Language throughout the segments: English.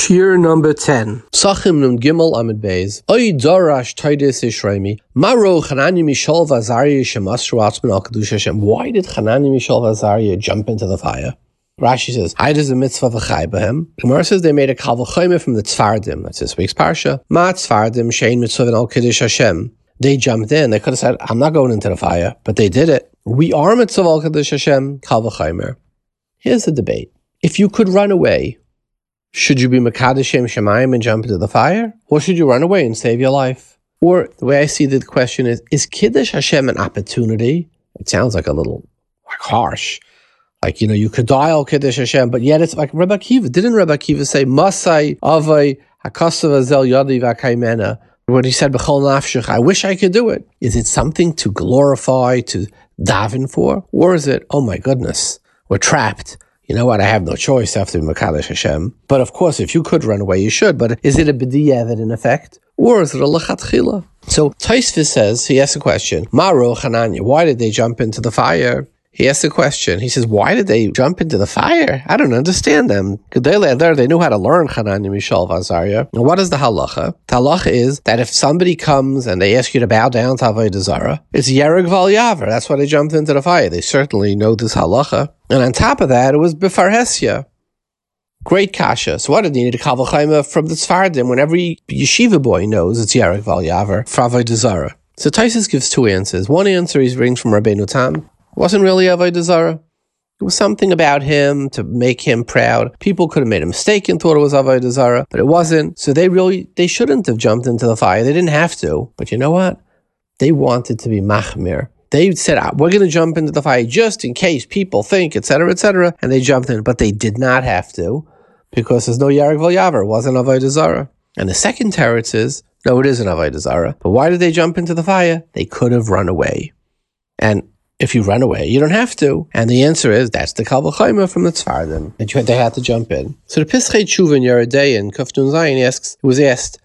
Shear number 10. Sachim num gimel amid beis. Oy ishraimi. Maro shemasru atzman al kedusha Hashem. Why did Chanani Mishal Vazaria jump into the fire? Rashi says, "Hide is a mitzvah v'chai b'hem." Gemara says they made a kalvachayme from the tzfardim. That's this week's parsha. Ma tzfardim shein mitzvah al kiddush Hashem. They jumped in. They could have said, "I'm not going into the fire," but they did it. We are mitzvah al kiddush Hashem kalvachaymer. Here's the debate: If you could run away should you be Makadashem Shemayim and jump into the fire? Or should you run away and save your life? Or the way I see the question is, is Kiddush Hashem an opportunity? It sounds like a little like harsh. Like, you know, you could dial Kiddush Hashem, but yet it's like Rabbi Akiva. Didn't Rabbi Akiva say, Masai avay hakasav zel yadi v'akaimena? When he said, I wish I could do it. Is it something to glorify, to daven for? Or is it, oh my goodness, we're trapped you know what, I have no choice after Makalish Hashem. But of course, if you could run away, you should. But is it a b'diavad in effect? Or is it a lechatchila? So Taisvis says, he asks a question, Maro Hananya, why did they jump into the fire? He asks a question. He says, Why did they jump into the fire? I don't understand them. They there, they knew how to learn Hanani Mishal Vazaria. And what is the halacha? The halacha is that if somebody comes and they ask you to bow down to Avodah Zara, it's Yereg Val Yaver. That's why they jumped into the fire. They certainly know this halacha. And on top of that, it was Bifarhesia. Great kasha. So what did they need a kavalchaima from the Tzfardim when every yeshiva boy knows it's Yerek Val Yaver, Fravoy Zara. So Taisus gives two answers. One answer he brings from Rabbeinu Tam, wasn't really Avodah Zarah. It was something about him to make him proud. People could have made a mistake and thought it was Avodah Zarah, but it wasn't. So they really, they shouldn't have jumped into the fire. They didn't have to. But you know what? They wanted to be Machmir. They said, ah, we're going to jump into the fire just in case people think, etc., etc., and they jumped in. But they did not have to because there's no Yarek Yaver. It wasn't Avodah Zarah. And the second teretz is, no, it isn't Avodah Zarah. But why did they jump into the fire? They could have run away. And if you run away, you don't have to. And the answer is that's the Chayma from the Tzfardim. And they had to jump in. So the Pischei Tshuva in Yeridei in Kuftun Zayin asks, was asked,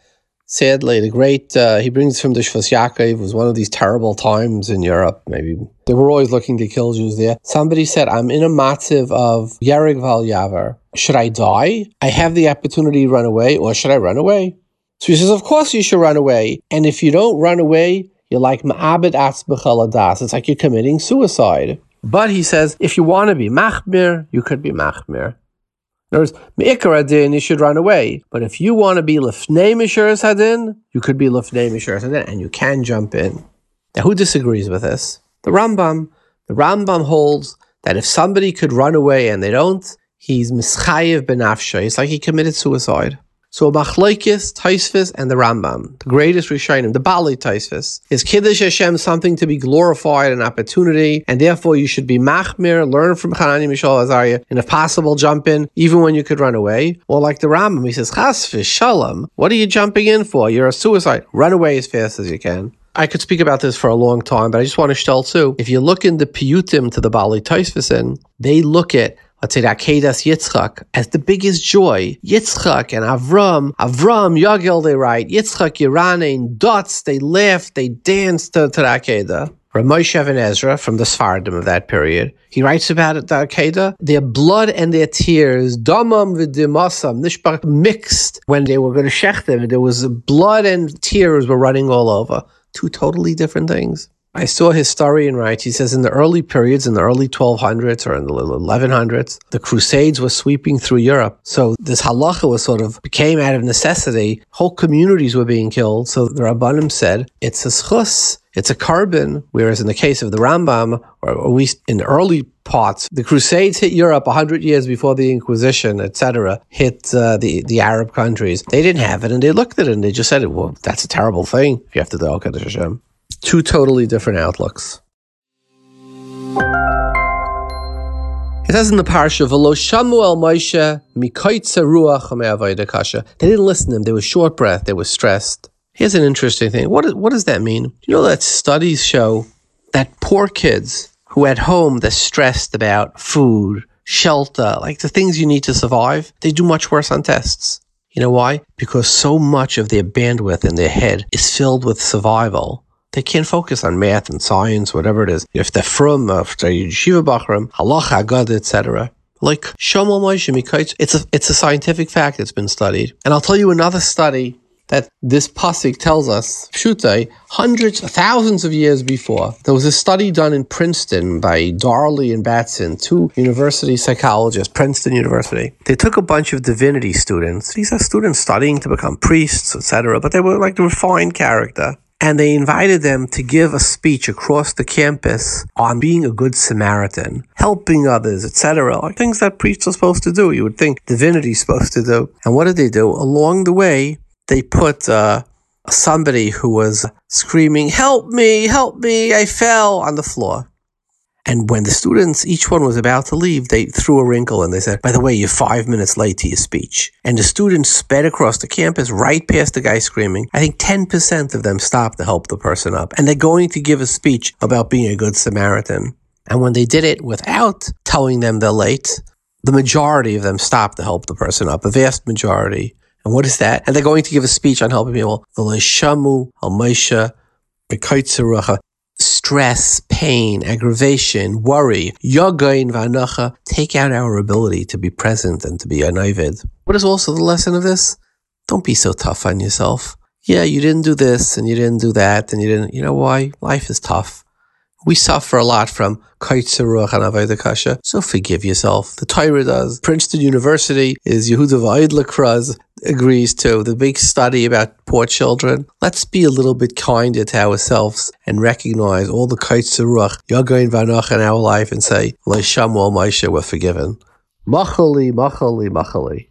sadly, the great, uh, he brings from the Shvas Yaakov, was one of these terrible times in Europe. Maybe they were always looking to kill Jews there. Somebody said, I'm in a matziv of Yerig Val Yavar. Should I die? I have the opportunity to run away, or should I run away? So he says, Of course you should run away. And if you don't run away, you're like ma'abed atzbechaladas. It's like you're committing suicide. But he says, if you want to be machmir, you could be machmir. In other words, adin, you should run away. But if you want to be lefnei mishuras hadin, you could be lefnei mishuras hadin, and you can jump in. Now, who disagrees with this? The Rambam. The Rambam holds that if somebody could run away and they don't, he's mischayev benafsha. It's like he committed suicide. So Machlaikis, Taisvis, and the Rambam, the greatest Rishonim, the Bali Taisvis, is Kiddush Hashem something to be glorified, an opportunity, and therefore you should be Machmir, learn from Hanani Mishal Azariah, and if possible, jump in, even when you could run away. Or like the Rambam, he says, Chas Shalom, what are you jumping in for? You're a suicide. Run away as fast as you can. I could speak about this for a long time, but I just want to tell too. If you look in the piyutim to the Bali Taisvisin, they look at say Akedas Yitzchak as the biggest joy. Yitzchak and Avram, Avram, Yagel, they write, Yitzchak, Yeranin, dots, they laughed, they danced to, the Akedah. And Ezra from the Sfardim of that period. He writes about it, the Akedah, their blood and their tears, damam v'dimasam, nishbach, mixed when they were going to shech them. There was blood and tears were running all over. Two totally different things. I saw a historian write, he says in the early periods, in the early 1200s or in the 1100s, the Crusades were sweeping through Europe. So this halacha was sort of became out of necessity. Whole communities were being killed. So the Rabbanim said, it's a schus, it's a carbon. Whereas in the case of the Rambam, or at least in the early parts, the Crusades hit Europe 100 years before the Inquisition, etc., hit uh, the, the Arab countries. They didn't have it and they looked at it and they just said, well, that's a terrible thing if you have to do Al Hashem two totally different outlooks. It says in the parsha, "V'lo shamu el Moshe mikaitze ruach kasha." They didn't listen to him. They were short breath. They were stressed. Here's an interesting thing. What, what does that mean? You know that studies show that poor kids who at home they're stressed about food, shelter, like the things you need to survive, they do much worse on tests. You know why? Because so much of their bandwidth in their head is filled with survival they can't focus on math and science, whatever it is. If they're from, if they're yeshiva bachram, halacha, agad, etc., Like it's a it's a scientific fact. that's been studied, and I'll tell you another study that this pasuk tells us, Pshute, hundreds, thousands of years before, there was a study done in Princeton by Darley and Batson, two university psychologists, Princeton University. They took a bunch of divinity students. These are students studying to become priests, etc., but they were like the refined character. And they invited them to give a speech across the campus on being a good Samaritan, helping others, etc. Things that priests are supposed to do. You would think divinity is supposed to do. And what did they do? Along the way, they put uh, somebody who was screaming, Help me, help me, I fell on the floor. And when the students, each one was about to leave, they threw a wrinkle and they said, By the way, you're five minutes late to your speech. And the students sped across the campus right past the guy screaming. I think 10% of them stopped to help the person up. And they're going to give a speech about being a good Samaritan. And when they did it without telling them they're late, the majority of them stopped to help the person up, a vast majority. And what is that? And they're going to give a speech on helping people. Stress, pain, aggravation, worry, yagain v'anacha take out our ability to be present and to be anavid. What is also the lesson of this? Don't be so tough on yourself. Yeah, you didn't do this and you didn't do that and you didn't, you know why? Life is tough. We suffer a lot from Kaitzeruach and so forgive yourself. The Torah does. Princeton University is Yehuda Vaidlakraz agrees to the big study about poor children. Let's be a little bit kinder to ourselves and recognize all the Kaitzeruach, Yagain Vanach in our life and say, Leishamu Moshe, we're forgiven. Machali, machali, machali.